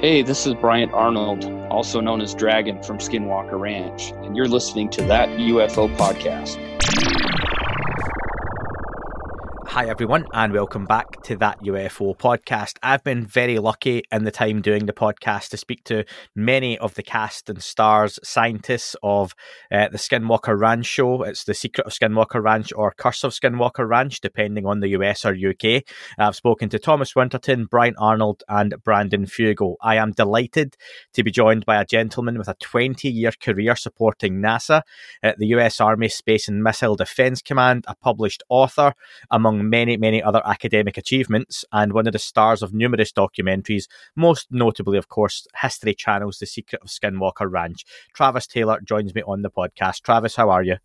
Hey, this is Bryant Arnold, also known as Dragon from Skinwalker Ranch, and you're listening to that UFO podcast. Hi, everyone, and welcome back to that UFO podcast. I've been very lucky in the time doing the podcast to speak to many of the cast and stars, scientists of uh, the Skinwalker Ranch show. It's The Secret of Skinwalker Ranch or Curse of Skinwalker Ranch, depending on the US or UK. I've spoken to Thomas Winterton, Bryant Arnold, and Brandon Fugal. I am delighted to be joined by a gentleman with a 20 year career supporting NASA at the US Army Space and Missile Defense Command, a published author, among many, many other academic achievements, and one of the stars of numerous documentaries, most notably, of course, History Channel's The Secret of Skinwalker Ranch. Travis Taylor joins me on the podcast. Travis, how are you?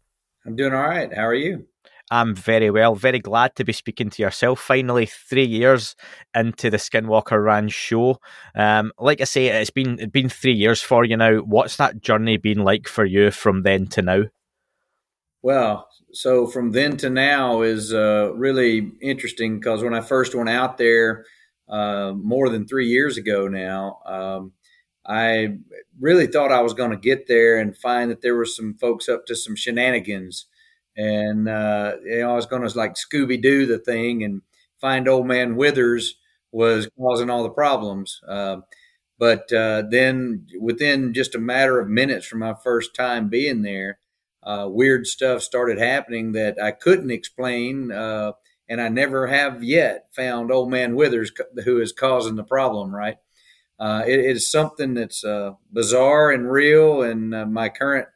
I'm doing all right. How are you? I'm very well, very glad to be speaking to yourself. Finally, three years into the Skinwalker Ranch show. Um, like I say, it's been it's been three years for you now. What's that journey been like for you from then to now? Well, so from then to now is uh, really interesting because when I first went out there uh, more than three years ago now, um, I really thought I was going to get there and find that there were some folks up to some shenanigans, and uh, you know I was going to like Scooby Doo the thing and find Old Man Withers was causing all the problems. Uh, but uh, then within just a matter of minutes from my first time being there uh, weird stuff started happening that I couldn't explain, uh, and I never have yet found Old Man Withers who is causing the problem. Right? Uh, it, it is something that's uh, bizarre and real, and uh, my current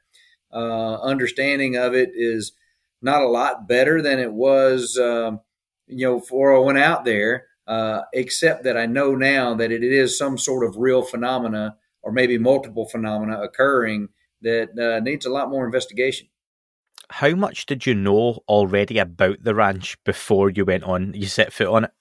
uh, understanding of it is not a lot better than it was, um, you know, before I went out there. except that I know now that it is some sort of real phenomena, or maybe multiple phenomena occurring that uh, needs a lot more investigation. How much did you know already about the ranch before you went on? You set foot on it.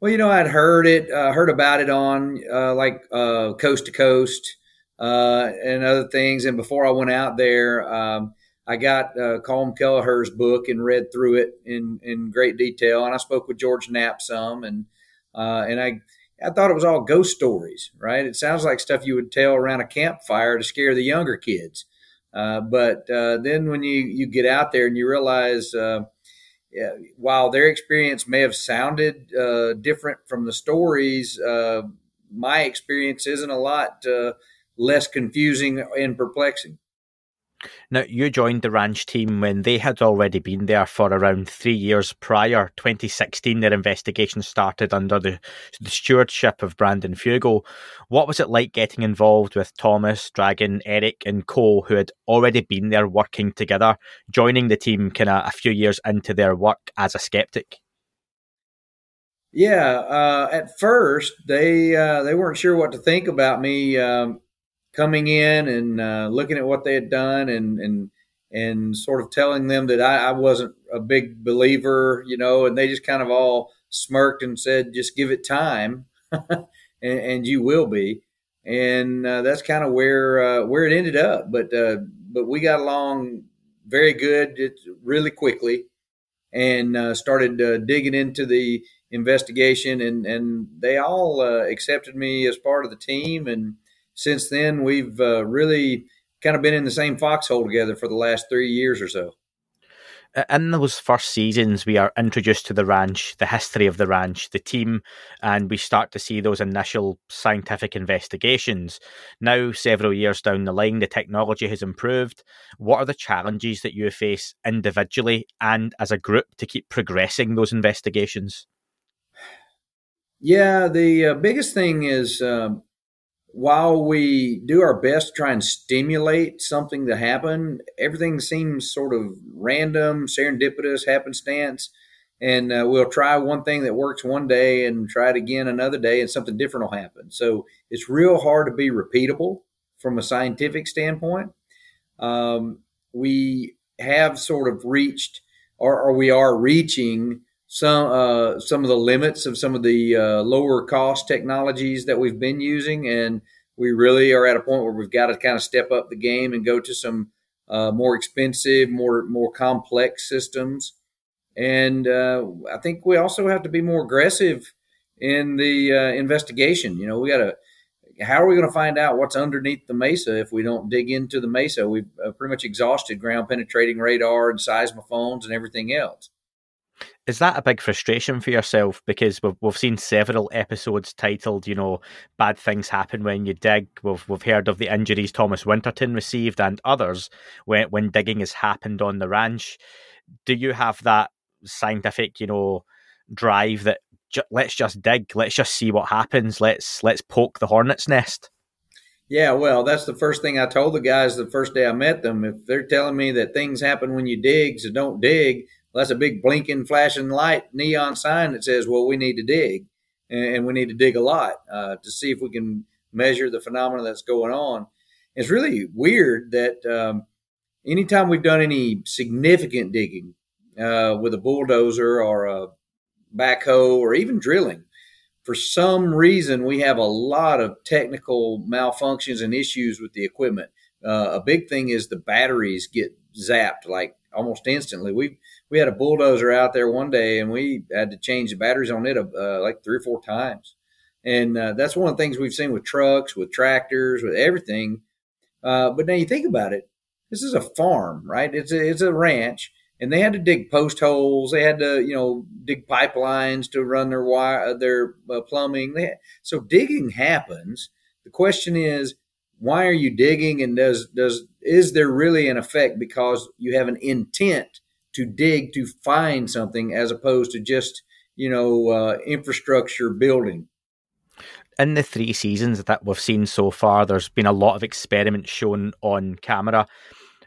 Well, you know, I'd heard it, uh, heard about it on uh, like uh, Coast to Coast uh, and other things. And before I went out there, um, I got uh, Colm Kelleher's book and read through it in in great detail. And I spoke with George Knapp some, and and I I thought it was all ghost stories, right? It sounds like stuff you would tell around a campfire to scare the younger kids. Uh, but uh, then when you, you get out there and you realize, uh, yeah, while their experience may have sounded uh, different from the stories, uh, my experience isn't a lot uh, less confusing and perplexing. Now, you joined the ranch team when they had already been there for around three years prior. 2016, their investigation started under the, the stewardship of Brandon Fugal. What was it like getting involved with Thomas, Dragon, Eric, and Co., who had already been there working together, joining the team kind of a few years into their work as a skeptic? Yeah, uh, at first they uh, they weren't sure what to think about me um, coming in and uh, looking at what they had done and and and sort of telling them that I, I, wasn't a big believer, you know, and they just kind of all smirked and said, "Just give it time, and, and, you will be." And uh, that's kind of where uh, where it ended up. But uh, but we got along very good, really quickly, and uh, started uh, digging into the investigation, and and they all accepted me as part of the team and since then, we've uh, really kind of been in the same foxhole together for the last three years or so. In those first seasons, we are introduced to the ranch, the history of the ranch, the team, and we start to see those initial scientific investigations. Now, several years down the line, the technology has improved. What are the challenges that you face individually and as a group to keep progressing those investigations? Yeah, the uh, biggest thing is um, while we do our best to try and stimulate something to happen, everything seems sort of random, serendipitous, happenstance. And uh, we'll try one thing that works one day and try it again another day, and something different will happen. So it's real hard to be repeatable from a scientific standpoint. Um, we have sort of reached, or, or we are reaching, some uh, some of the limits of some of the uh, lower cost technologies that we've been using, and we really are at a point where we've got to kind of step up the game and go to some uh, more expensive, more more complex systems. And uh, I think we also have to be more aggressive in the uh, investigation. You know, we got to how are we going to find out what's underneath the mesa if we don't dig into the mesa? We've uh, pretty much exhausted ground penetrating radar and seismophones and everything else. Is that a big frustration for yourself? Because we've we've seen several episodes titled, you know, bad things happen when you dig. We've we've heard of the injuries Thomas Winterton received and others when when digging has happened on the ranch. Do you have that scientific, you know, drive that ju- let's just dig, let's just see what happens, let's let's poke the hornet's nest? Yeah, well, that's the first thing I told the guys the first day I met them. If they're telling me that things happen when you dig, so don't dig, well, that's a big blinking, flashing light neon sign that says, well, we need to dig. And we need to dig a lot uh, to see if we can measure the phenomena that's going on. It's really weird that um, anytime we've done any significant digging uh, with a bulldozer or a backhoe or even drilling, for some reason we have a lot of technical malfunctions and issues with the equipment. Uh, a big thing is the batteries get zapped like almost instantly. We we had a bulldozer out there one day, and we had to change the batteries on it uh, like three or four times. And uh, that's one of the things we've seen with trucks, with tractors, with everything. Uh, but now you think about it, this is a farm, right? It's a, it's a ranch, and they had to dig post holes. They had to, you know, dig pipelines to run their wire, their uh, plumbing. Had, so digging happens. The question is, why are you digging, and does does is there really an effect because you have an intent to dig to find something as opposed to just you know uh, infrastructure building. In the three seasons that we've seen so far there's been a lot of experiments shown on camera.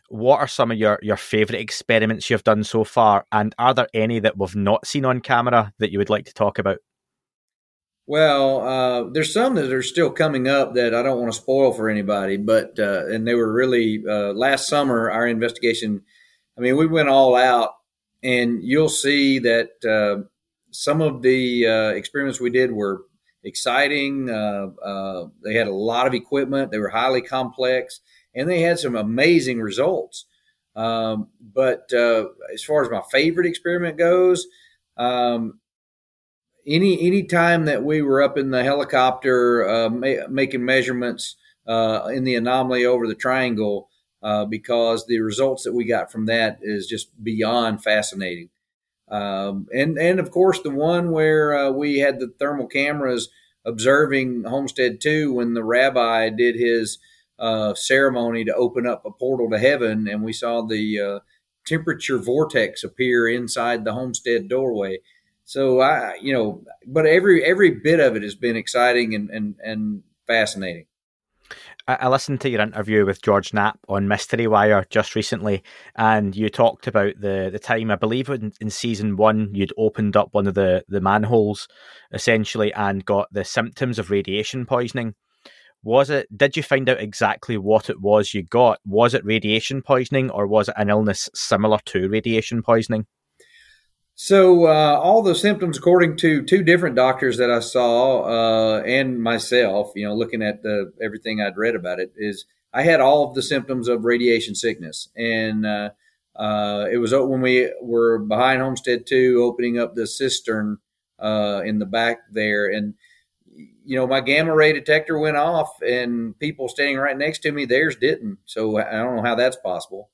What are some of your, your favorite experiments you've done so far? And are there any that we've not seen on camera that you would like to talk about? Well, uh, there's some that are still coming up that I don't want to spoil for anybody, but uh, and they were really uh, last summer. Our investigation, I mean, we went all out, and you'll see that uh, some of the uh, experiments we did were exciting. Uh, they had a lot of equipment. They were highly complex, and they had some amazing results. Um, but as far as my favorite experiment goes. Um, any any time that we were up in the helicopter uh, ma- making measurements uh, in the anomaly over the triangle, uh, because the results that we got from that is just beyond fascinating. Um, and and of course the one where uh, we had the thermal cameras observing Homestead Two when the rabbi did his uh, ceremony to open up a portal to heaven, and we saw the uh, temperature vortex appear inside the homestead doorway so I, you know, but every every bit of it has been exciting and and, and fascinating. I listened to your interview with George Knapp on Mystery Wire just recently, and you talked about the, the time I believe in, in season one you'd opened up one of the, the manholes essentially and got the symptoms of radiation poisoning. Was it? Did you find out exactly what it was you got? Was it radiation poisoning, or was it an illness similar to radiation poisoning? So uh, all the symptoms, according to two different doctors that I saw uh, and myself, you know, looking at the everything I'd read about it, is I had all of the symptoms of radiation sickness, and uh, uh it was when we were behind Homestead Two, opening up the cistern uh, in the back there, and you know, my gamma ray detector went off, and people standing right next to me, theirs didn't. So I don't know how that's possible.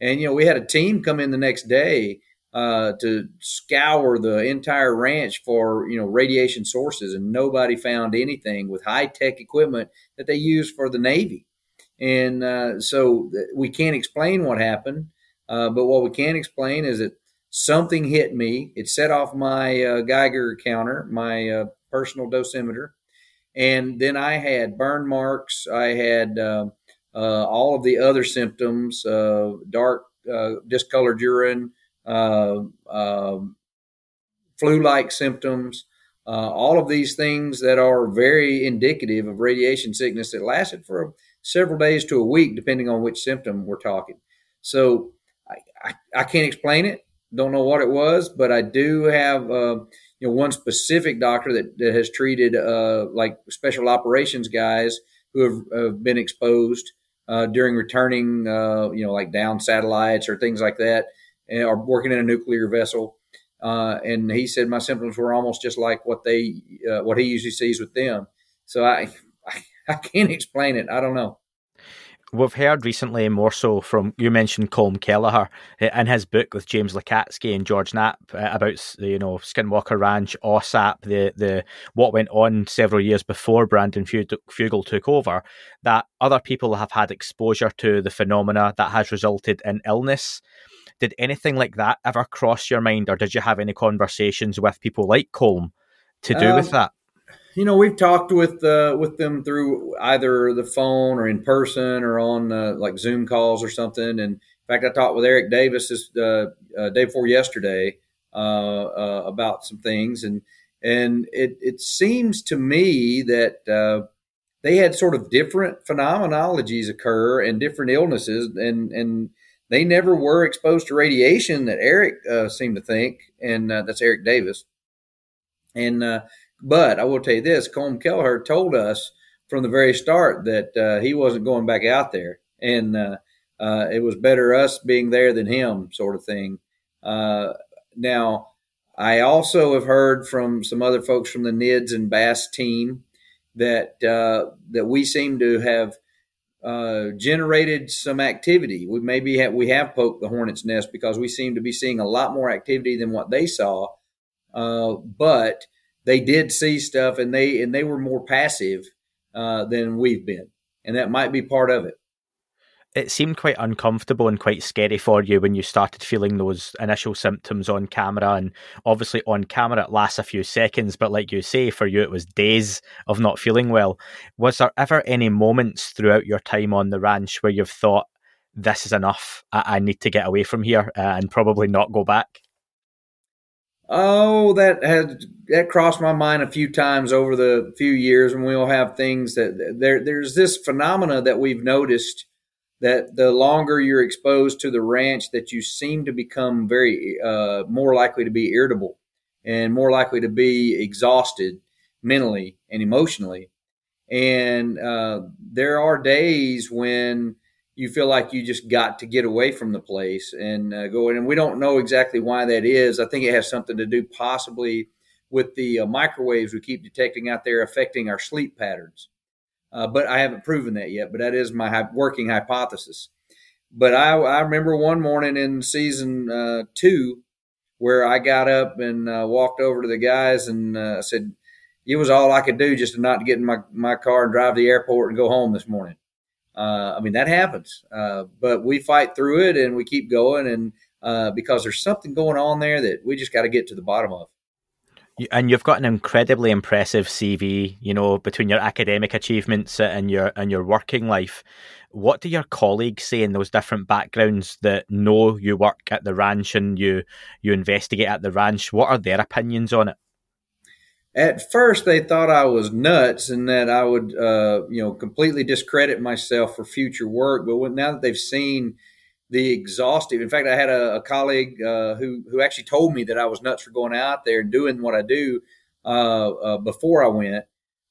And you know, we had a team come in the next day uh, to scour the entire ranch for you know radiation sources, and nobody found anything with high tech equipment that they use for the Navy. And uh, so we can't explain what happened, uh, but what we can explain is that something hit me. It set off my uh, Geiger counter, my uh, personal dosimeter, and then I had burn marks. I had uh, all of the other symptoms: dark, discolored urine uh, um, flu-like symptoms, uh, all of these things that are very indicative of radiation sickness that lasted for several days to a week, depending on which symptom we're talking. So I, I, I can't explain it. Don't know what it was, but I do have uh, you know one specific doctor that, that has treated uh, like special operations guys who have, have been exposed uh, during returning, uh, you know, like down satellites or things like that or working in a nuclear vessel. Uh, and he said my symptoms were almost just like what they uh, what he usually sees with them. So I, I I can't explain it. I don't know. We've heard recently more so from you mentioned Colm Kelleher eh, in his book with James Lacatski and George Knapp uh, about you know Skinwalker Ranch, OSAP, the the what went on several years before Brandon Fugal took over. That other people have had exposure to the phenomena that has resulted in illness. Did anything like that ever cross your mind, or did you have any conversations with people like Colm to do um, with that? you know, we've talked with uh, with them through either the phone or in person or on uh, like Zoom calls or something. And in fact, I talked with Eric Davis this uh, uh day before yesterday uh, uh, about some things, and and it it seems to me that they had sort of different phenomenologies occur and different illnesses, and and they never were exposed to radiation that Eric seemed to think, and that's Eric Davis, and but I will tell you this: Colm Kelleher told us from the very start that uh, he wasn't going back out there, and uh, uh, it was better us being there than him, sort of thing. Uh, now, I also have heard from some other folks from the NIDS and BAASS team that uh, that we seem to have uh, generated some activity. We maybe have, we have poked the hornet's nest because we seem to be seeing a lot more activity than what they saw, but they did see stuff and they and they were more passive uh, than we've been, and that might be part of it. It seemed quite uncomfortable and quite scary for you when you started feeling those initial symptoms on camera. And obviously, on camera, it lasts a few seconds, but like you say, for you, it was days of not feeling well. Was there ever any moments throughout your time on the ranch where you've thought, this is enough. I, I need to get away from here uh, and probably not go back. Oh, that had that crossed my mind a few times over the few years, and we'll have things that there. There's this phenomena that we've noticed that the longer you're exposed to the ranch, that you seem to become very uh, more likely to be irritable and more likely to be exhausted mentally and emotionally. And uh, there are days when you feel like you just got to get away from the place and uh, go in. And we don't know exactly why that is. I think it has something to do possibly with the uh, microwaves we keep detecting out there affecting our sleep patterns. Uh, but I haven't proven that yet. But that is my working hypothesis. But I, I remember one morning in season uh, two where I got up and uh, walked over to the guys and uh, said, it was all I could do just to not get in my, my car and drive to the airport and go home this morning. Uh, I mean, that happens, uh, but we fight through it and we keep going. And uh, because there's something going on there that we just got to get to the bottom of. And you've got an incredibly impressive CV, you know, between your academic achievements and your and your working life. What do your colleagues say in those different backgrounds that know you work at the ranch and you you investigate at the ranch? What are their opinions on it? at first they thought I was nuts and that I would, uh, you know, completely discredit myself for future work. But now that they've seen the exhaustive, in fact, I had a, a colleague uh, who who actually told me that I was nuts for going out there and doing what I do uh, uh before I went.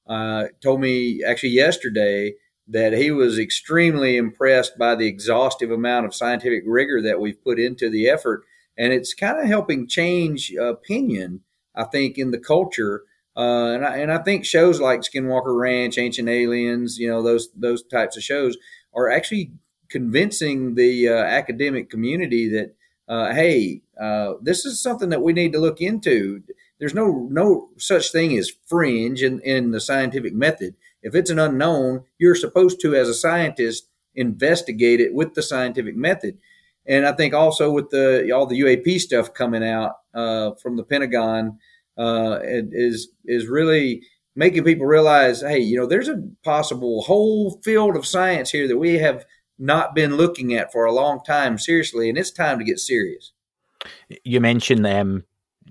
Uh, told me actually yesterday that he was extremely impressed by the exhaustive amount of scientific rigor that we've put into the effort, and it's kind of helping change opinion. I think in the culture uh, and I and I think shows like Skinwalker Ranch, Ancient Aliens, you know those those types of shows are actually convincing the uh, academic community that uh, hey, uh, this is something that we need to look into. There's no no such thing as fringe in, in the scientific method. If it's an unknown, you're supposed to, as a scientist, investigate it with the scientific method. And I think also with the all the UAP stuff coming out uh, from the Pentagon uh, is is really making people realize, hey, you know, there's a possible whole field of science here that we have not been looking at for a long time seriously, and it's time to get serious. You mentioned um,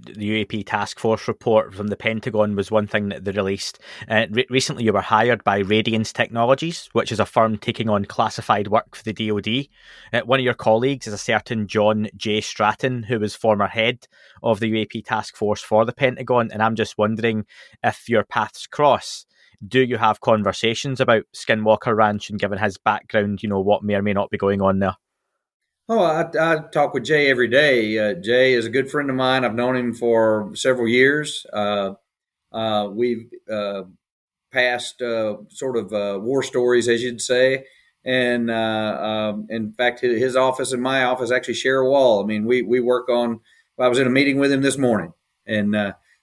the UAP task force report from the Pentagon was one thing that they released. Uh, re- recently, you were hired by Radiance Technologies, which is a firm taking on classified work for the DoD. Uh, one of your colleagues is a certain John J. Stratton, who was former head of the UAP task force for the Pentagon. And I'm just wondering if your paths cross. Do you have conversations about Skinwalker Ranch and given his background, you know, what may or may not be going on there? Oh, I, I, talk with Jay every day. Uh, Jay is a good friend of mine. I've known him for several years. Uh, uh, we've uh, past uh, sort of uh, war stories, as you'd say. And um, in fact, his office and my office actually share a wall. I mean, we we work on. I was in a meeting with him this morning, and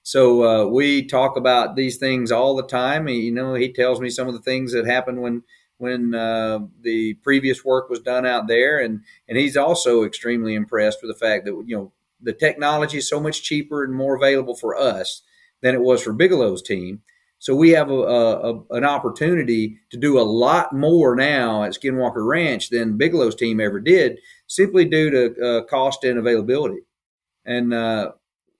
so uh, we talk about these things all the time. you know, he tells me some of the things that happened when when uh, the previous work was done out there, and and he's also extremely impressed with the fact that you know the technology is so much cheaper and more available for us than it was for Bigelow's team. So we have a, a, an opportunity to do a lot more now at Skinwalker Ranch than Bigelow's team ever did, simply due to uh, cost and availability. And uh,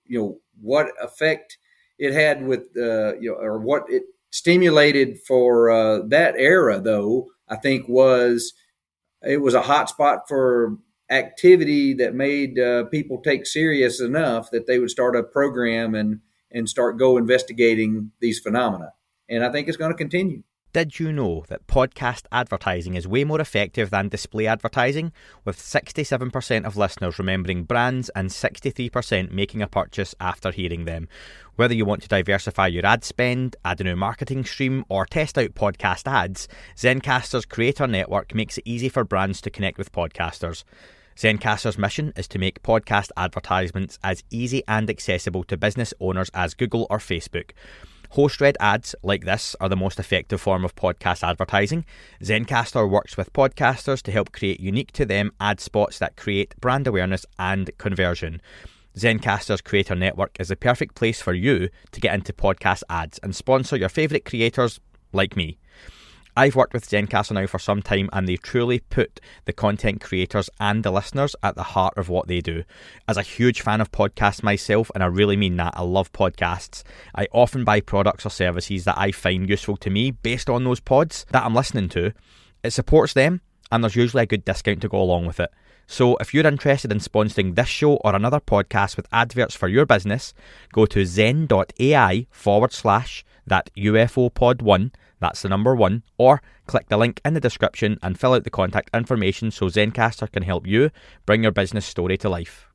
you know what effect it had with uh, you know, or what it stimulated for uh, that era, though I think was it was a hot spot for activity that made uh, people take serious enough that they would start a program and and start go investigating these phenomena. And I think it's going to continue. Did you know that podcast advertising is way more effective than display advertising, with 67% of listeners remembering brands and 63% making a purchase after hearing them? Whether you want to diversify your ad spend, add a new marketing stream, or test out podcast ads, Zencastr's creator network makes it easy for brands to connect with podcasters. Zencastr's mission is to make podcast advertisements as easy and accessible to business owners as Google or Facebook. Host read ads like this are the most effective form of podcast advertising. Zencastr works with podcasters to help create unique to them ad spots that create brand awareness and conversion. Zencastr's Creator Network is the perfect place for you to get into podcast ads and sponsor your favourite creators like me. I've worked with Zencastr now for some time and they truly put the content creators and the listeners at the heart of what they do. As a huge fan of podcasts myself, and I really mean that, I love podcasts, I often buy products or services that I find useful to me based on those pods that I'm listening to. It supports them and there's usually a good discount to go along with it. So if you're interested in sponsoring this show or another podcast with adverts for your business, go to zen.ai forward slash that UFO pod one that's the number one. Or click the link in the description and fill out the contact information so Zencastr can help you bring your business story to life.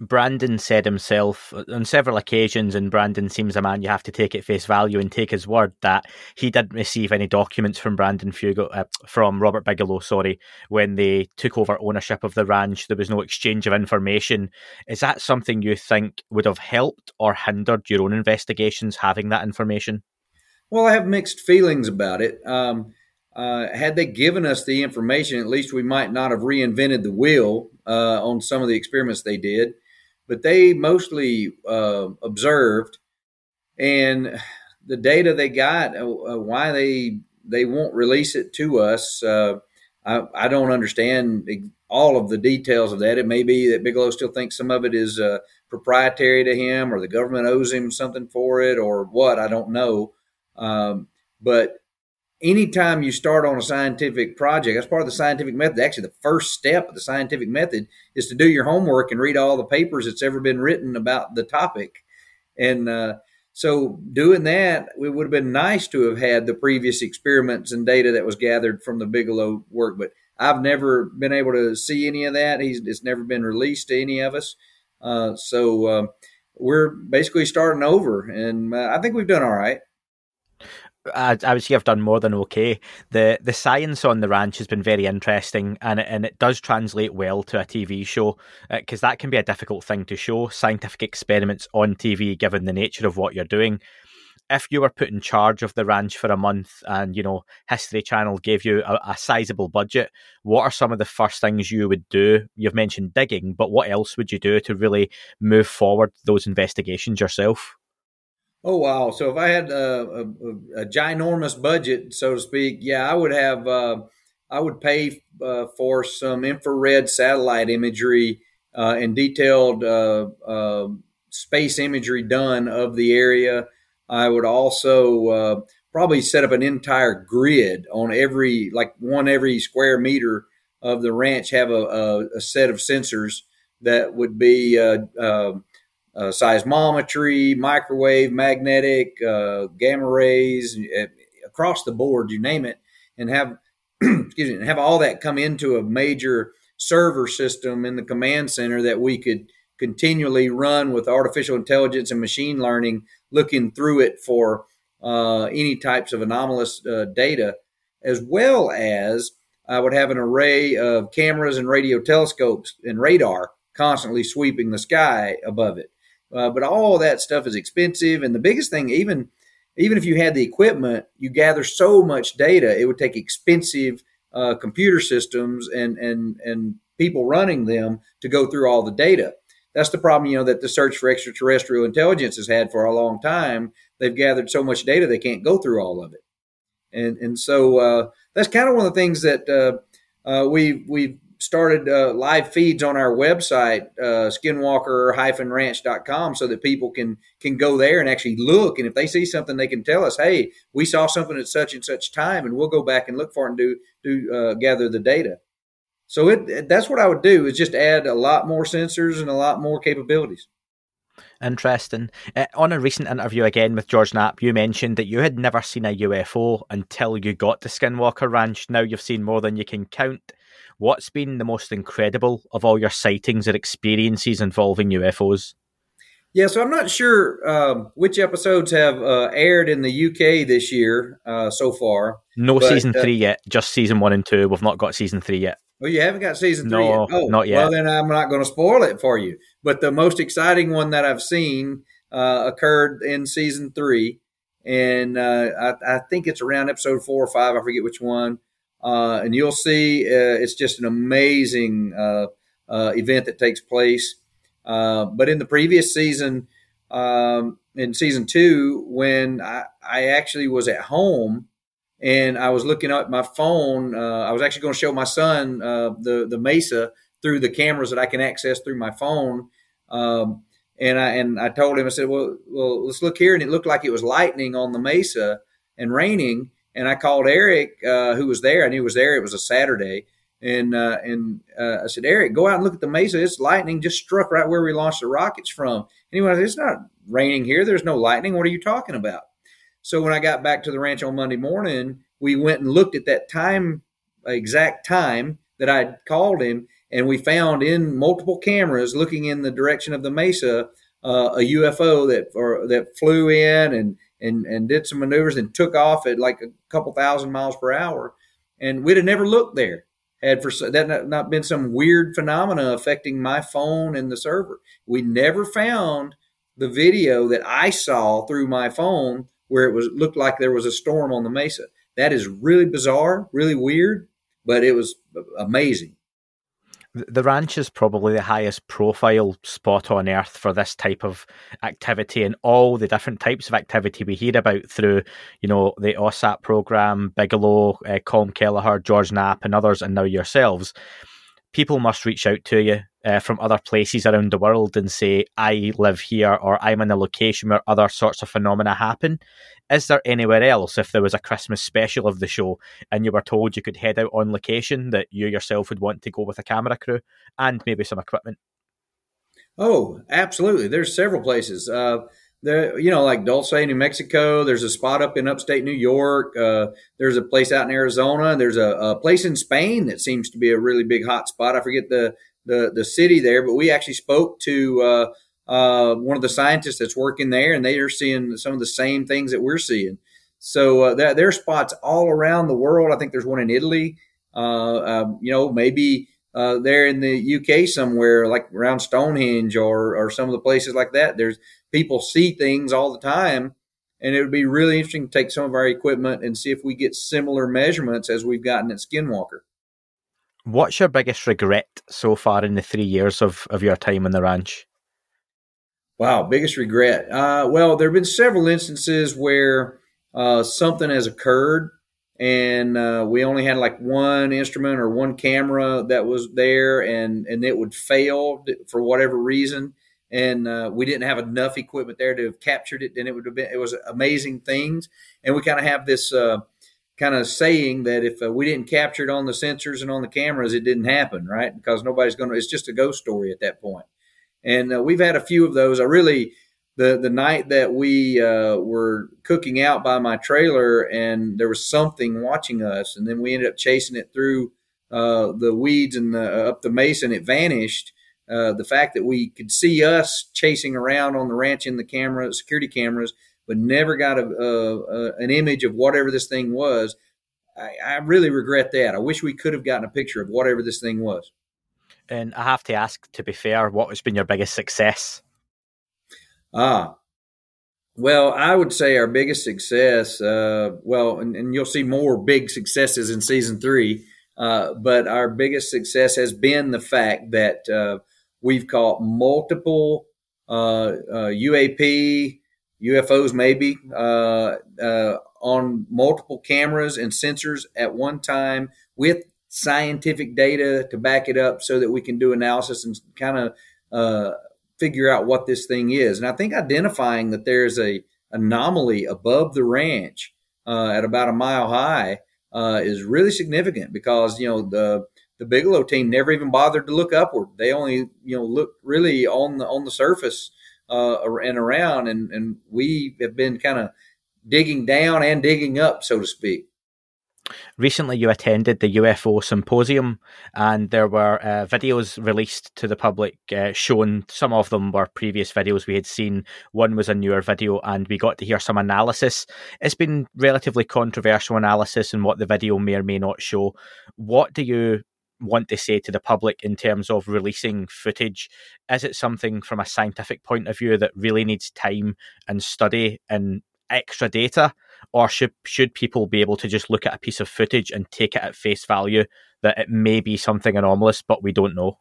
Brandon said himself on several occasions, and Brandon seems a man you have to take at face value and take his word that he didn't receive any documents from Brandon Fugal, uh, from Robert Bigelow, sorry, when they took over ownership of the ranch. There was no exchange of information. Is that something you think would have helped or hindered your own investigations having that information? Well, I have mixed feelings about it. Um, uh, had they given us the information, at least we might not have reinvented the wheel uh, on some of the experiments they did. But they mostly uh, observed, and the data they got, uh, uh, why they they won't release it to us, uh, I, I, don't understand all of the details of that. It may be that Bigelow still thinks some of it is proprietary to him, or the government owes him something for it, or what. I don't know. Um, but anytime you start on a scientific project, that's part of the scientific method. Actually, the first step of the scientific method is to do your homework and read all the papers that's ever been written about the topic. And uh, so, doing that, it would have been nice to have had the previous experiments and data that was gathered from the Bigelow work, but I've never been able to see any of that. He's, it's never been released to any of us. Uh, so, uh, we're basically starting over, and uh, I think we've done all right. I, I would say I've done more than okay. The the science on the ranch has been very interesting, and it, and it does translate well to a TV show because uh, that can be a difficult thing to show scientific experiments on TV, given the nature of what you're doing. If you were put in charge of the ranch for a month, and you know History Channel gave you a, a sizable budget, what are some of the first things you would do? You've mentioned digging, but what else would you do to really move forward those investigations yourself? Oh wow! So if I had a, a, a ginormous budget, so to speak, yeah, I would have. Uh, I would pay uh, for some infrared satellite imagery uh, and detailed uh, um, space imagery done of the area. I would also uh, probably set up an entire grid on every, like one every square meter of the ranch, have a, a set of sensors that would be uh, seismometry, microwave, magnetic, uh, gamma rays, uh, across the board, you name it, and have excuse me, and have all that come into a major server system in the command center that we could continually run with artificial intelligence and machine learning, looking through it for uh, any types of anomalous uh, data, as well as I would have an array of cameras and radio telescopes and radar constantly sweeping the sky above it. Uh, but all that stuff is expensive, and the biggest thing, even even if you had the equipment, you gather so much data, it would take expensive uh, computer systems and and and people running them to go through all the data. That's the problem, you know, that the search for extraterrestrial intelligence has had for a long time. They've gathered so much data they can't go through all of it, and and so uh, that's kind of one of the things that uh, uh, we we've started uh, live feeds on our website, uh, skinwalker-ranch.com, so that people can can go there and actually look. And if they see something, they can tell us, "Hey, we saw something at such and such time," and we'll go back and look for it and do do uh, gather the data. So it that's what I would do is just add a lot more sensors and a lot more capabilities. Interesting. Uh, on a recent interview again with George Knapp, you mentioned that you had never seen a UFO until you got to Skinwalker Ranch. Now you've seen more than you can count. What's been the most incredible of all your sightings or experiences involving UFOs? Yeah, so I'm not sure um, which episodes have uh, aired in the UK this year uh, so far. No but, season uh, three yet, just season one and two. We've not got season three yet. Well, you haven't got season three no, yet. Oh, not yet. Well, then I'm not going to spoil it for you. But the most exciting one that I've seen uh, occurred in season three, and uh, I, I, think it's around episode four or five. I forget which one uh, and you'll see uh, it's just an amazing uh, uh event that takes place. Uh, but in the previous season, um, in season two, when I, I, actually was at home and I was looking at my phone, uh, I was actually going to show my son the the mesa through the cameras that I can access through my phone. Um, and I and I told him I said, well, well, let's look here, and it looked like it was lightning on the mesa and raining and I called Eric, uh, who was there. I knew he was there. It was a Saturday, and uh, and uh, I said, Eric, go out and look at the mesa. It's lightning just struck right where we launched the rockets from. And he went, It's not raining here. There's no lightning. What are you talking about? So when I got back to the ranch on Monday morning, we went and looked at that time, exact time that I'd called him, and we found in multiple cameras looking in the direction of the mesa uh, a UFO that or that flew in and and and did some maneuvers and took off at like a couple thousand miles per hour, and we'd have never looked there had for that not been some weird phenomena affecting my phone and the server. We never found the video that I saw through my phone where it was looked like there was a storm on the mesa. That is really bizarre, really weird, but it was amazing. The ranch is probably the highest profile spot on earth for this type of activity and all the different types of activity we hear about through, you know, the OSAP program, Bigelow, uh, Colm Kelleher, George Knapp, and others, and now yourselves. People must reach out to you uh, from other places around the world and say, I live here or I'm in a location where other sorts of phenomena happen is there anywhere else, if there was a Christmas special of the show and you were told you could head out on location, that you yourself would want to go with a camera crew and maybe some equipment? Oh, absolutely. There's several places. Uh, there, you know, like Dulce, New Mexico. There's a spot up in upstate New York. Uh, there's a place out in Arizona. There's a, a, place in Spain that seems to be a really big hot spot. I forget the the, the city there, but we actually spoke to uh, uh, one of the scientists that's working there, and they are seeing some of the same things that we're seeing. So uh, there, there are spots all around the world. I think there's one in Italy. Uh, um, you know, maybe uh, there in the UK somewhere, like around Stonehenge or or some of the places like that. There's people see things all the time, and it would be really interesting to take some of our equipment and see if we get similar measurements as we've gotten at Skinwalker. What's your biggest regret so far in the three years of, of your time on the ranch? Wow, biggest regret. Uh, well, there have been several instances where uh, something has occurred and uh, we only had like one instrument or one camera that was there and, and it would fail for whatever reason. And uh, we didn't have enough equipment there to have captured it. then it would have been, it was amazing things. And we kind of have this uh, kind of saying that if uh, we didn't capture it on the sensors and on the cameras, it didn't happen, right? Because nobody's going to, it's just a ghost story at that point. and uh, we've had a few of those. I really the the night that we uh, were cooking out by my trailer, and there was something watching us, and then we ended up chasing it through uh, the weeds and the, up the and it vanished. Uh, the fact that we could see us chasing around on the ranch in the camera, security cameras, but never got a, a, a an image of whatever this thing was. I, I really regret that. I wish we could have gotten a picture of whatever this thing was. And I have to ask, to be fair, what has been your biggest success? Ah, well, I would say our biggest success, uh, well, and, and, you'll see more big successes in season three, uh, but our biggest success has been the fact that uh, we've caught multiple UAP, uh, UFOs, maybe, uh, uh, on multiple cameras and sensors at one time with scientific data to back it up so that we can do analysis and kind of figure out what this thing is. And I think identifying that there's a anomaly above the ranch uh, at about a mile high uh, is really significant because you know the the Bigelow team never even bothered to look upward. They only you know looked really on the on the surface uh, and around, and and we have been kind of digging down and digging up, so to speak. Recently, you attended the UFO symposium, and there were uh, videos released to the public uh, showing some of them were previous videos we had seen. One was a newer video, and we got to hear some analysis. It's been relatively controversial analysis and what the video may or may not show. What do you want to say to the public in terms of releasing footage? Is it something from a scientific point of view that really needs time and study and extra data? or should should people be able to just look at a piece of footage and take it at face value that it may be something anomalous, but we don't know?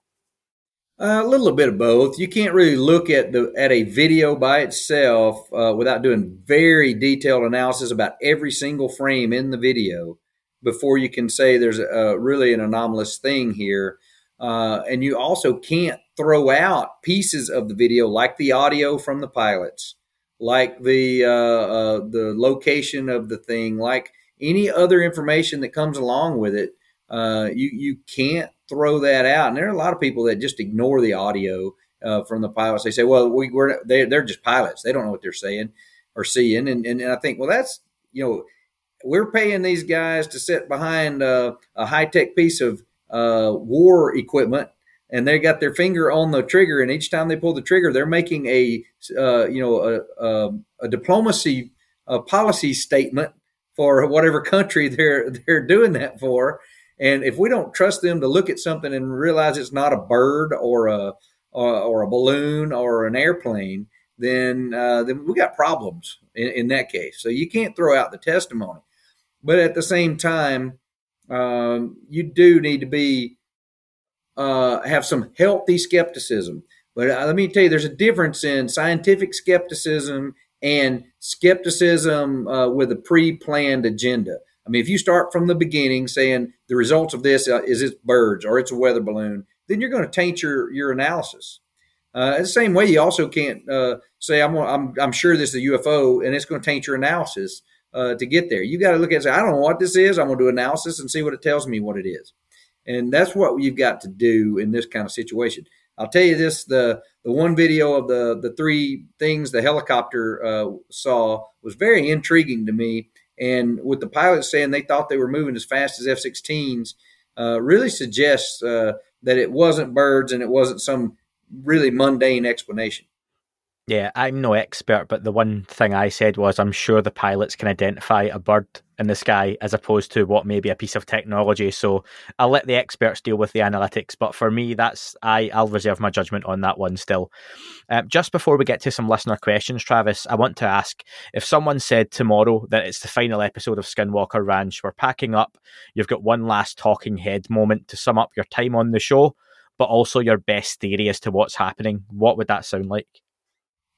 Uh, a little bit of both. You can't really look at the at a video by itself uh, without doing very detailed analysis about every single frame in the video before you can say there's a, really an anomalous thing here. Uh, and you also can't throw out pieces of the video like the audio from the pilots like the uh, uh, the location of the thing, like any other information that comes along with it. Uh, you you can't throw that out. And there are a lot of people that just ignore the audio uh, from the pilots. They say, "Well, we, are they, they're just pilots. They don't know what they're saying or seeing." And, and, and I think, well, that's you know, we're paying these guys to sit behind uh, a high tech piece of uh, war equipment and they got their finger on the trigger, and each time they pull the trigger, they're making a uh, you know a, a, a diplomacy a policy statement for whatever country they're they're doing that for. And if we don't trust them to look at something and realize it's not a bird or a or, or a balloon or an airplane, then uh, then we got problems in, in, that case. So you can't throw out the testimony, but at the same time, um, you do need to be uh, have some healthy skepticism. But uh, let me tell you, there's a difference in scientific skepticism and skepticism uh, with a pre-planned agenda. I mean, if you start from the beginning saying the results of this uh, is it's birds or it's a weather balloon, then you're going to taint your your analysis. Uh, the same way, you also can't uh, say I'm, I'm I'm sure this is a UFO and it's going to taint your analysis uh, to get there. You got to look at say I don't know what this is. I'm going to do analysis and see what it tells me what it is. And that's what you've got to do in this kind of situation. I'll tell you this: the the one video of the the three things the helicopter uh, saw was very intriguing to me. And with the pilots saying they thought they were moving as fast as F-16s, uh, really suggests uh, that it wasn't birds and it wasn't some really mundane explanation. Yeah, I'm no expert, but the one thing I said was I'm sure the pilots can identify a bird in the sky as opposed to what may be a piece of technology. So I'll let the experts deal with the analytics. But for me, that's I, I'll reserve my judgment on that one still. Um, just before we get to some listener questions, Travis, I want to ask if someone said tomorrow that it's the final episode of Skinwalker Ranch, we're packing up, you've got one last talking head moment to sum up your time on the show, but also your best theory as to what's happening. What would that sound like?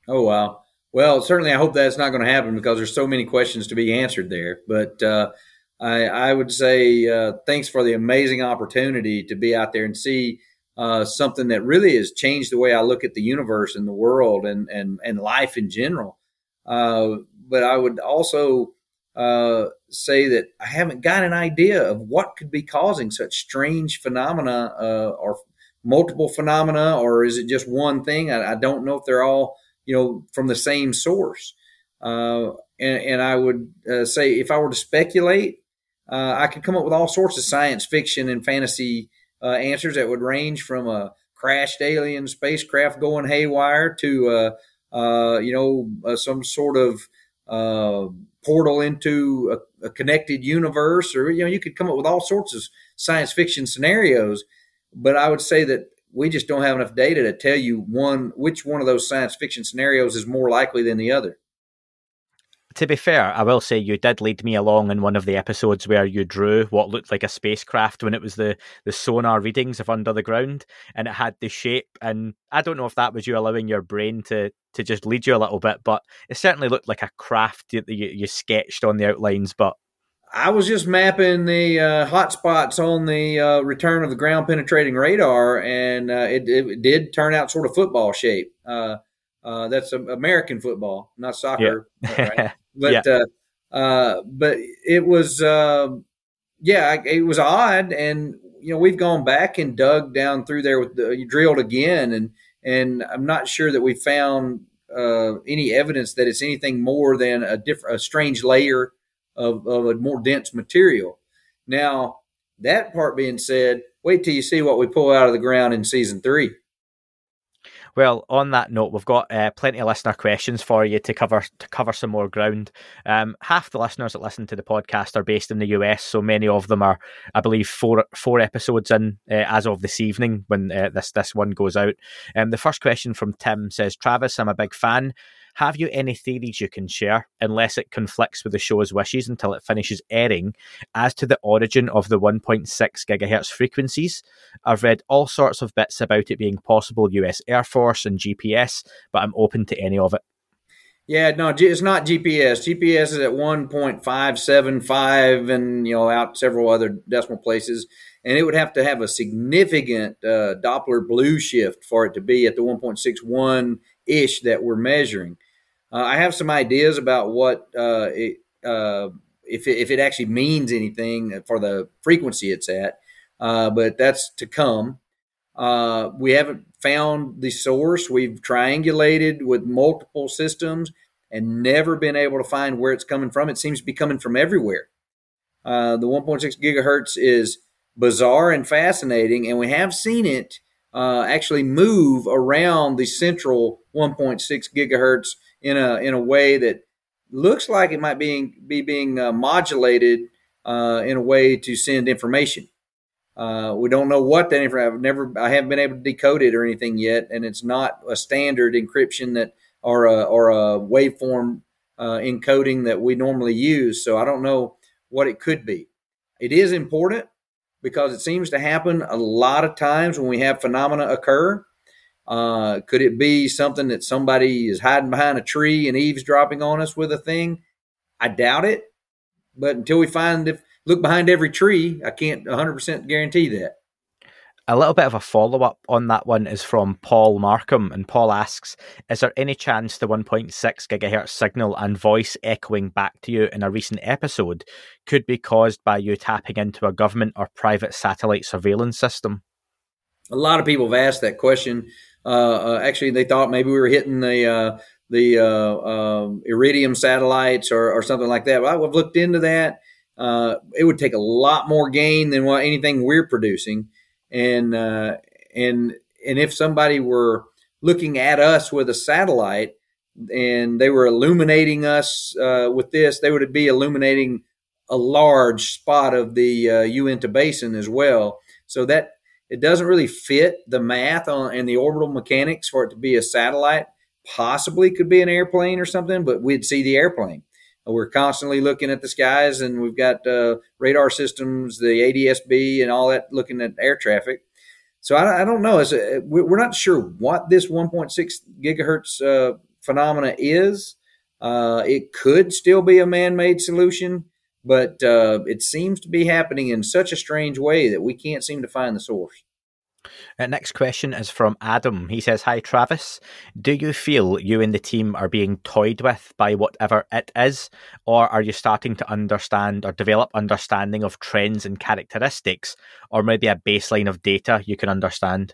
Oh wow. Well, certainly, I hope that's not going to happen because there's so many questions to be answered there. But uh, I, I, would say uh, thanks for the amazing opportunity to be out there and see uh, something that really has changed the way I look at the universe and the world and and and life in general. Uh, but I would also uh, say that I haven't got an idea of what could be causing such strange phenomena uh, or multiple phenomena, or is it just one thing? I, I don't know if they're all you know, from the same source. Uh, and, and, I would uh, say if I were to speculate, uh, I could come up with all sorts of science fiction and fantasy uh, answers that would range from a crashed alien spacecraft going haywire to, uh, uh, you know, some sort of portal into a, a, connected universe, or you know, you could come up with all sorts of science fiction scenarios. But I would say that we just don't have enough data to tell you one which one of those science fiction scenarios is more likely than the other to be fair, I will say you did lead me along in one of the episodes where you drew what looked like a spacecraft when it was the, the sonar readings of under the ground and it had the shape. And I don't know if that was you allowing your brain to, to just lead you a little bit, but it certainly looked like a craft that you, you sketched on the outlines. But I was just mapping the uh, hot spots on the uh, return of the ground penetrating radar, and uh, it, it, did turn out sort of football shape. Uh, uh, that's American football, not soccer. Yeah. Right? But yeah. uh, uh, but it was uh, yeah, it was odd, and you know we've gone back and dug down through there with the, drilled again, and and I'm not sure that we found uh, any evidence that it's anything more than a different, a strange layer of, of a more dense material. Now, that part being said, wait till you see what we pull out of the ground in season three. Well, on that note, we've got uh, plenty of listener questions for you to cover to cover some more ground. Um, half the listeners that listen to the podcast are based in the US, so many of them are, I believe, four four episodes in uh, as of this evening when uh, this this one goes out. Um, the first question from Tim says, "Travis, I'm a big fan. Have you any theories you can share, unless it conflicts with the show's wishes until it finishes airing, as to the origin of the 1.6 gigahertz frequencies? I've read all sorts of bits about it being possible US Air Force and GPS, but I'm open to any of it. Yeah, no, it's not GPS. GPS is at 1.575 and, you know, out several other decimal places. And it would have to have a significant uh, Doppler blue shift for it to be at the 1.61 ish that we're measuring. Uh, I have some ideas about what uh, it, uh, if it, if it actually means anything for the frequency it's at, uh, but that's to come. Uh, we haven't found the source. We've triangulated with multiple systems and never been able to find where it's coming from. It seems to be coming from everywhere. Uh, the 1.6 gigahertz is bizarre and fascinating, and we have seen it actually move around the central 1.6 gigahertz in a in a way that looks like it might be be being uh, modulated uh, in a way to send information. Uh, we don't know what that information. I've never, I haven't been able to decode it or anything yet, and it's not a standard encryption that or a or a waveform uh, encoding that we normally use. So I don't know what it could be. It is important because it seems to happen a lot of times when we have phenomena occur. Uh, could it be something that somebody is hiding behind a tree and eavesdropping on us with a thing? I doubt it. But until we find if look behind every tree, I can't 100% guarantee that. A little bit of a follow up on that one is from Paul Markham, and Paul asks Is there any chance the 1.6 gigahertz signal and voice echoing back to you in a recent episode could be caused by you tapping into a government or private satellite surveillance system? A lot of people have asked that question. Uh, uh, actually, they thought maybe we were hitting the uh, the um, Iridium satellites or, or, something like that. I've looked into that. It would take a lot more gain than what anything we're producing and and and if somebody were looking at us with a satellite and they were illuminating us uh, with this, they would be illuminating a large spot of the uh, Uinta Basin as well. So that it doesn't really fit the math on and the orbital mechanics for it to be a satellite. Possibly could be an airplane or something, but we'd see the airplane. We're constantly looking at the skies, and we've got uh, radar systems, the ADSB, and all that looking at air traffic. So I, I don't know. A, we're not sure what this 1.6 gigahertz uh, phenomena is. Uh, it could still be a man-made solution, but uh, it seems to be happening in such a strange way that we can't seem to find the source. Uh, next question is from Adam. He says, Hi, Travis. Do you feel you and the team are being toyed with by whatever it is, or are you starting to understand or develop understanding of trends and characteristics, or maybe a baseline of data you can understand?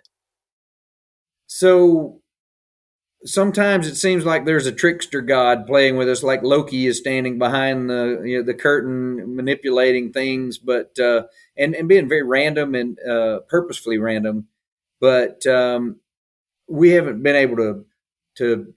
So sometimes it seems like there's a trickster god playing with us, like Loki is standing behind the you know, the curtain, manipulating things, but uh, and and being very random and uh, purposefully random but um, we haven't been able to to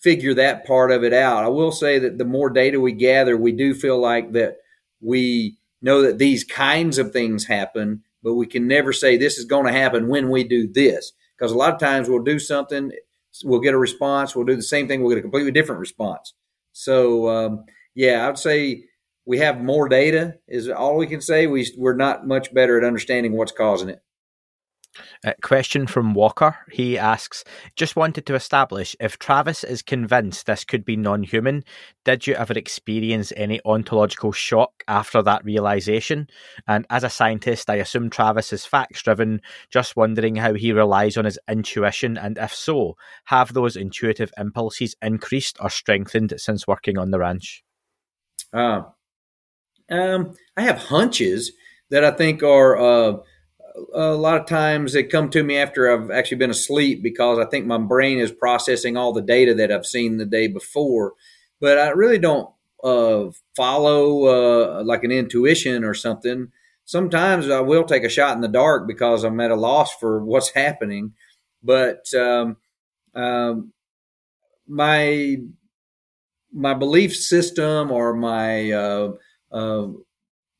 figure that part of it out. I will say that the more data we gather, we do feel like that we know that these kinds of things happen, but we can never say this is going to happen when we do this. Because a lot of times we'll do something, we'll get a response, we'll do the same thing, we'll get a completely different response. So, um, yeah, I'd say we have more data, is all we can say. We, we're not much better at understanding what's causing it. Uh, question from Walker. He asks, just wanted to establish if Travis is convinced this could be non human, did you ever experience any ontological shock after that realization? And as a scientist, I assume Travis is facts driven, just wondering how he relies on his intuition. And if so, have those intuitive impulses increased or strengthened since working on the ranch? Uh, um, I have hunches that I think are. Uh, a lot of times they come to me after I've actually been asleep because I think my brain is processing all the data that I've seen the day before. But I really don't uh, follow uh, like an intuition or something. Sometimes I will take a shot in the dark because I'm at a loss for what's happening. But um, um, my my belief system or my uh, uh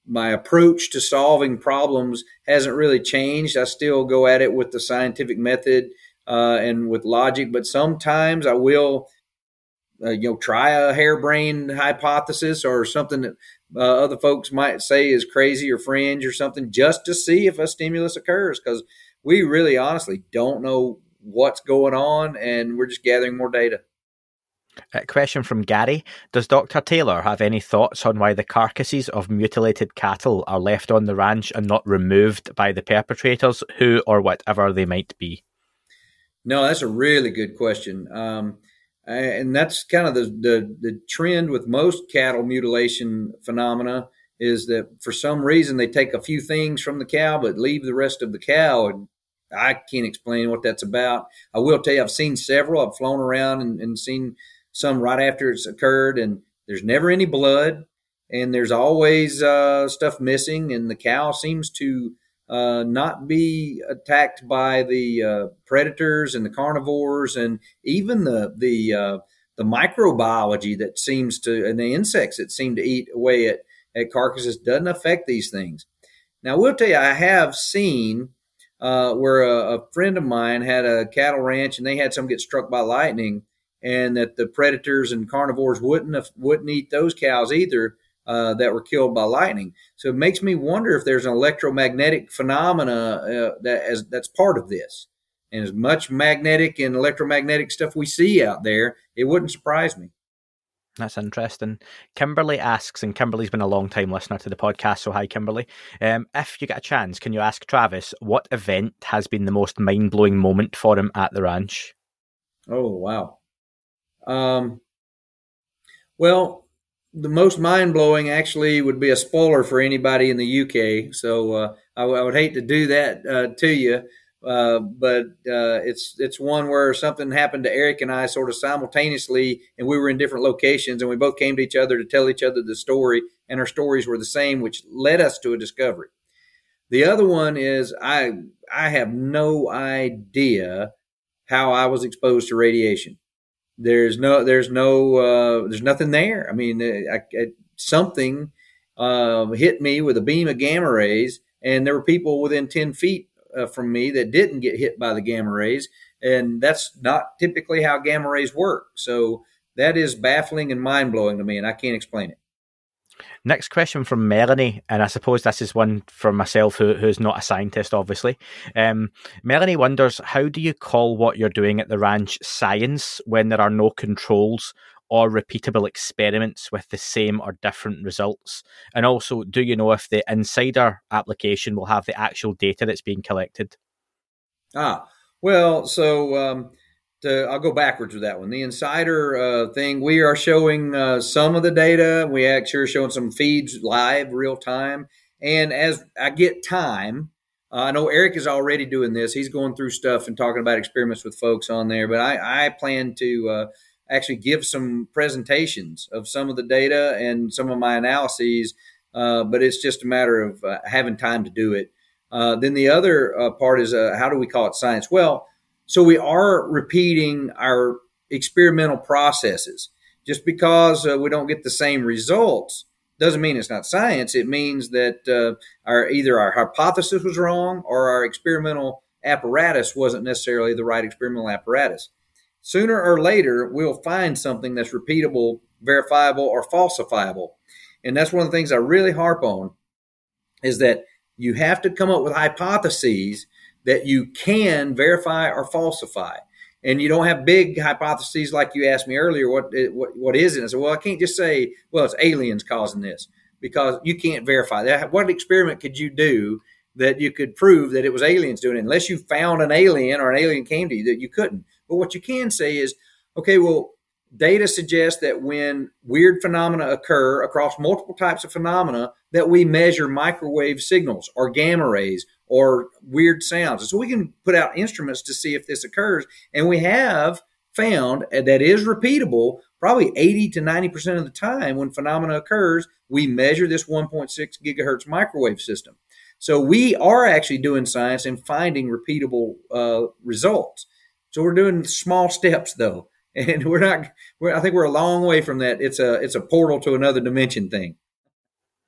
my approach to solving problems hasn't really changed. I still go at it with the scientific method uh, and with logic, but sometimes I will, uh, you know, try a harebrained hypothesis or something that uh, other folks might say is crazy or fringe or something, just to see if a stimulus occurs. Because we really, honestly, don't know what's going on, and we're just gathering more data. A question from Gary Does Dr. Taylor have any thoughts on why the carcasses of mutilated cattle are left on the ranch and not removed by the perpetrators, who or whatever they might be? No, that's a really good question. Um, and that's kind of the, the, the trend with most cattle mutilation phenomena is that for some reason they take a few things from the cow but leave the rest of the cow and I can't explain what that's about. I will tell you, I've seen several. I've flown around and, and seen some right after it's occurred, and there's never any blood, and there's always uh, stuff missing, and the cow seems to uh, not be attacked by the uh, predators and the carnivores, and even the the uh, the microbiology that seems to and the insects that seem to eat away at at carcasses doesn't affect these things. Now, I will tell you, I have seen uh, where a, a, friend of mine had a cattle ranch and they had some get struck by lightning, and that the predators and carnivores wouldn't have, wouldn't eat those cows either uh, that were killed by lightning. So it makes me wonder if there's an electromagnetic phenomena uh, that as that's part of this. And as much magnetic and electromagnetic stuff we see out there, it wouldn't surprise me. That's interesting. Kimberly asks, and Kimberly's been a long time listener to the podcast, so hi, Kimberly. Um, if you get a chance, can you ask Travis what event has been the most mind blowing moment for him at the ranch? Oh, wow. Um, well, the most mind blowing actually would be a spoiler for anybody in the UK. So uh, I, w- I would hate to do that uh, to you, uh, but uh, it's it's one where something happened to Eric and I sort of simultaneously, and we were in different locations, and we both came to each other to tell each other the story, and our stories were the same, which led us to a discovery. The other one is I I have no idea how I was exposed to radiation. There's no, there's no, uh, there's nothing there. I mean, I, I, something uh, hit me with a beam of gamma rays, and there were people within ten feet uh, from me that didn't get hit by the gamma rays, and that's not typically how gamma rays work. So that is baffling and mind blowing to me, and I can't explain it. Next question from Melanie, and I suppose this is one for myself who, who's not a scientist, obviously. Um, Melanie wonders how do you call what you're doing at the ranch science when there are no controls or repeatable experiments with the same or different results? And also, do you know if the insider application will have the actual data that's being collected? Ah, well, so um, to, I'll go backwards with that one. The insider uh, thing, we are showing uh, some of the data. We actually are showing some feeds live, real time. And as I get time, uh, I know Eric is already doing this. He's going through stuff and talking about experiments with folks on there. But I, I plan to uh, actually give some presentations of some of the data and some of my analyses. Uh, but it's just a matter of uh, having time to do it. then the other part is how do we call it science? Well, so we are repeating our experimental processes. Just because uh, we don't get the same results doesn't mean it's not science. It means that uh, our either our hypothesis was wrong or our experimental apparatus wasn't necessarily the right experimental apparatus. Sooner or later, we'll find something that's repeatable, verifiable, or falsifiable. And that's one of the things I really harp on is that you have to come up with hypotheses that you can verify or falsify. And you don't have big hypotheses like you asked me earlier. What what what is it? I said, well, I can't just say, well, it's aliens causing this because you can't verify that. What experiment could you do that you could prove that it was aliens doing it? Unless you found an alien or an alien came to you, that you couldn't. But what you can say is, okay, well, data suggests that when weird phenomena occur across multiple types of phenomena, that we measure microwave signals or gamma rays or weird sounds. And so we can put out instruments to see if this occurs. And we have found that is repeatable probably 80 to 90% of the time when phenomena occurs, we measure this 1.6 gigahertz microwave system. So we are actually doing science and finding repeatable uh, results. So we're doing small steps though and we're not. We're, I think we're a long way from that. It's a it's a portal to another dimension thing.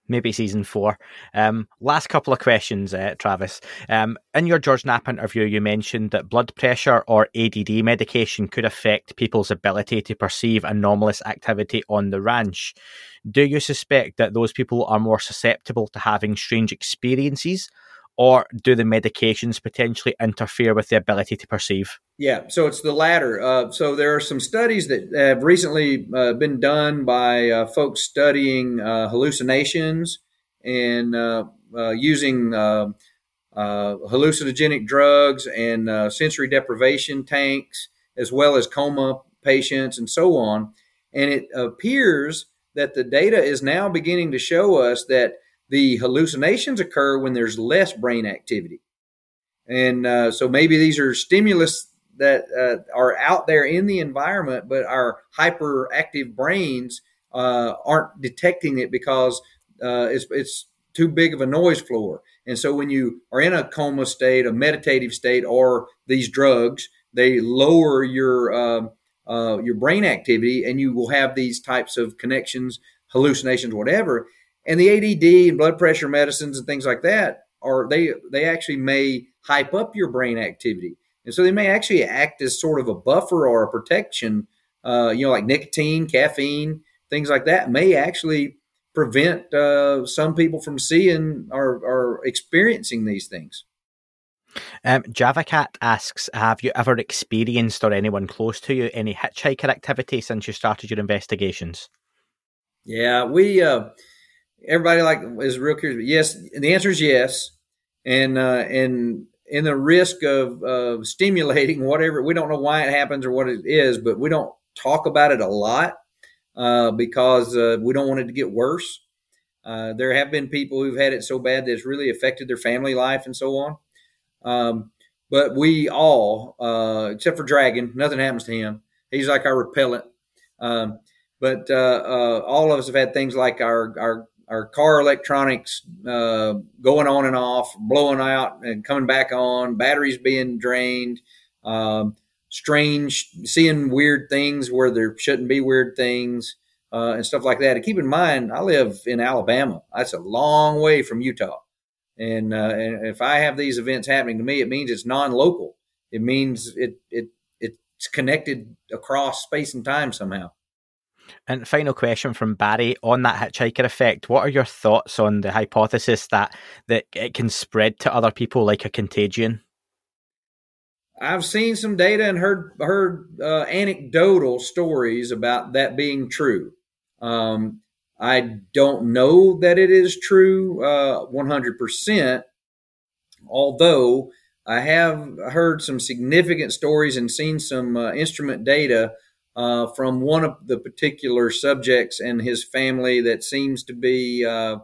Maybe season four. Um, last couple of questions, uh, Travis. Um, in your George Knapp interview, you mentioned that blood pressure or ADD medication could affect people's ability to perceive anomalous activity on the ranch. Do you suspect that those people are more susceptible to having strange experiences, or do the medications potentially interfere with the ability to perceive? Yeah, so it's the latter. Uh, so there are some studies that have recently uh, been done by uh, folks studying uh, hallucinations and uh, uh, using hallucinogenic drugs and sensory deprivation tanks, as well as coma patients and so on. And it appears that the data is now beginning to show us that the hallucinations occur when there's less brain activity. And uh, so maybe these are stimulus that uh, are out there in the environment, but our hyperactive brains uh, aren't detecting it because uh, it's, it's too big of a noise floor. And so when you are in a coma state, a meditative state, or these drugs, they lower your um, uh, your brain activity, and you will have these types of connections, hallucinations, whatever. And the ADD and blood pressure medicines and things like that are they they actually may hype up your brain activity. And so they may actually act as sort of a buffer or a protection, uh, you know, like nicotine, caffeine, things like that may actually prevent uh, some people from seeing or, or experiencing these things. Um, JavaCat asks, have you ever experienced or anyone close to you any hitchhiker activity since you started your investigations? Yeah, we, uh, everybody like is real curious. But Yes, the answer is yes. And, uh, and in the risk of, of stimulating whatever we don't know why it happens or what it is, but we don't talk about it a lot uh, because uh, we don't want it to get worse. Uh, there have been people who've had it so bad that it's really affected their family life and so on. Um, but we all, uh, except for Dragon, nothing happens to him. He's like our repellent. Um, but uh, all of us have had things like our our our car electronics uh, going on and off, blowing out and coming back on, batteries being drained, um, strange, seeing weird things where there shouldn't be weird things, uh, and stuff like that. And keep in mind, I live in Alabama. That's a long way from Utah. And, uh, and if I have these events happening to me, it means it's non-local. It means it it it's connected across space and time somehow. And final question from Barry on that hitchhiker effect. What are your thoughts on the hypothesis that that it can spread to other people like a contagion? I've seen some data and heard heard uh, anecdotal stories about that being true. Um, I don't know that it is true uh, 100%, although I have heard some significant stories and seen some uh, instrument data uh, from one of the particular subjects and his family that seems to be uh,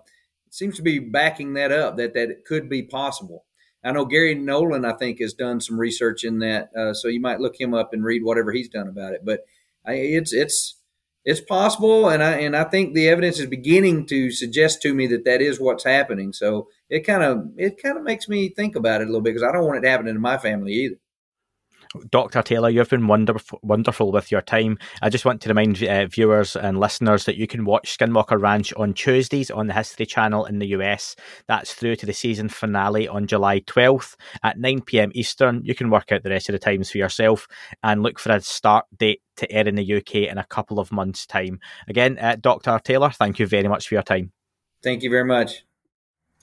seems to be backing that up that that it could be possible. I know Garry Nolan, I think, has done some research in that, uh, so you might look him up and read whatever he's done about it. But I, it's it's it's possible, and I and I think the evidence is beginning to suggest to me that that is what's happening. So it kind of it kind of makes me think about it a little bit because I don't want it to happen to my family either. Dr. Taylor, you've been wonderful, wonderful with your time. I just want to remind uh, viewers and listeners that you can watch Skinwalker Ranch on Tuesdays on the History Channel in the US. That's through to the season finale on July 12th at 9 pm Eastern. You can work out the rest of the times for yourself and look for a start date to air in the UK in a couple of months' time. Again, uh, Dr. Taylor, thank you very much for your time. Thank you very much.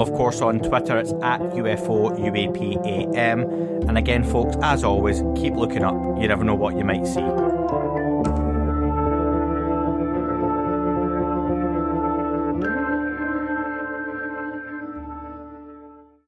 Of course, on Twitter, it's at UFO UAPAM. And again, folks, as always, keep looking up. You never know what you might see.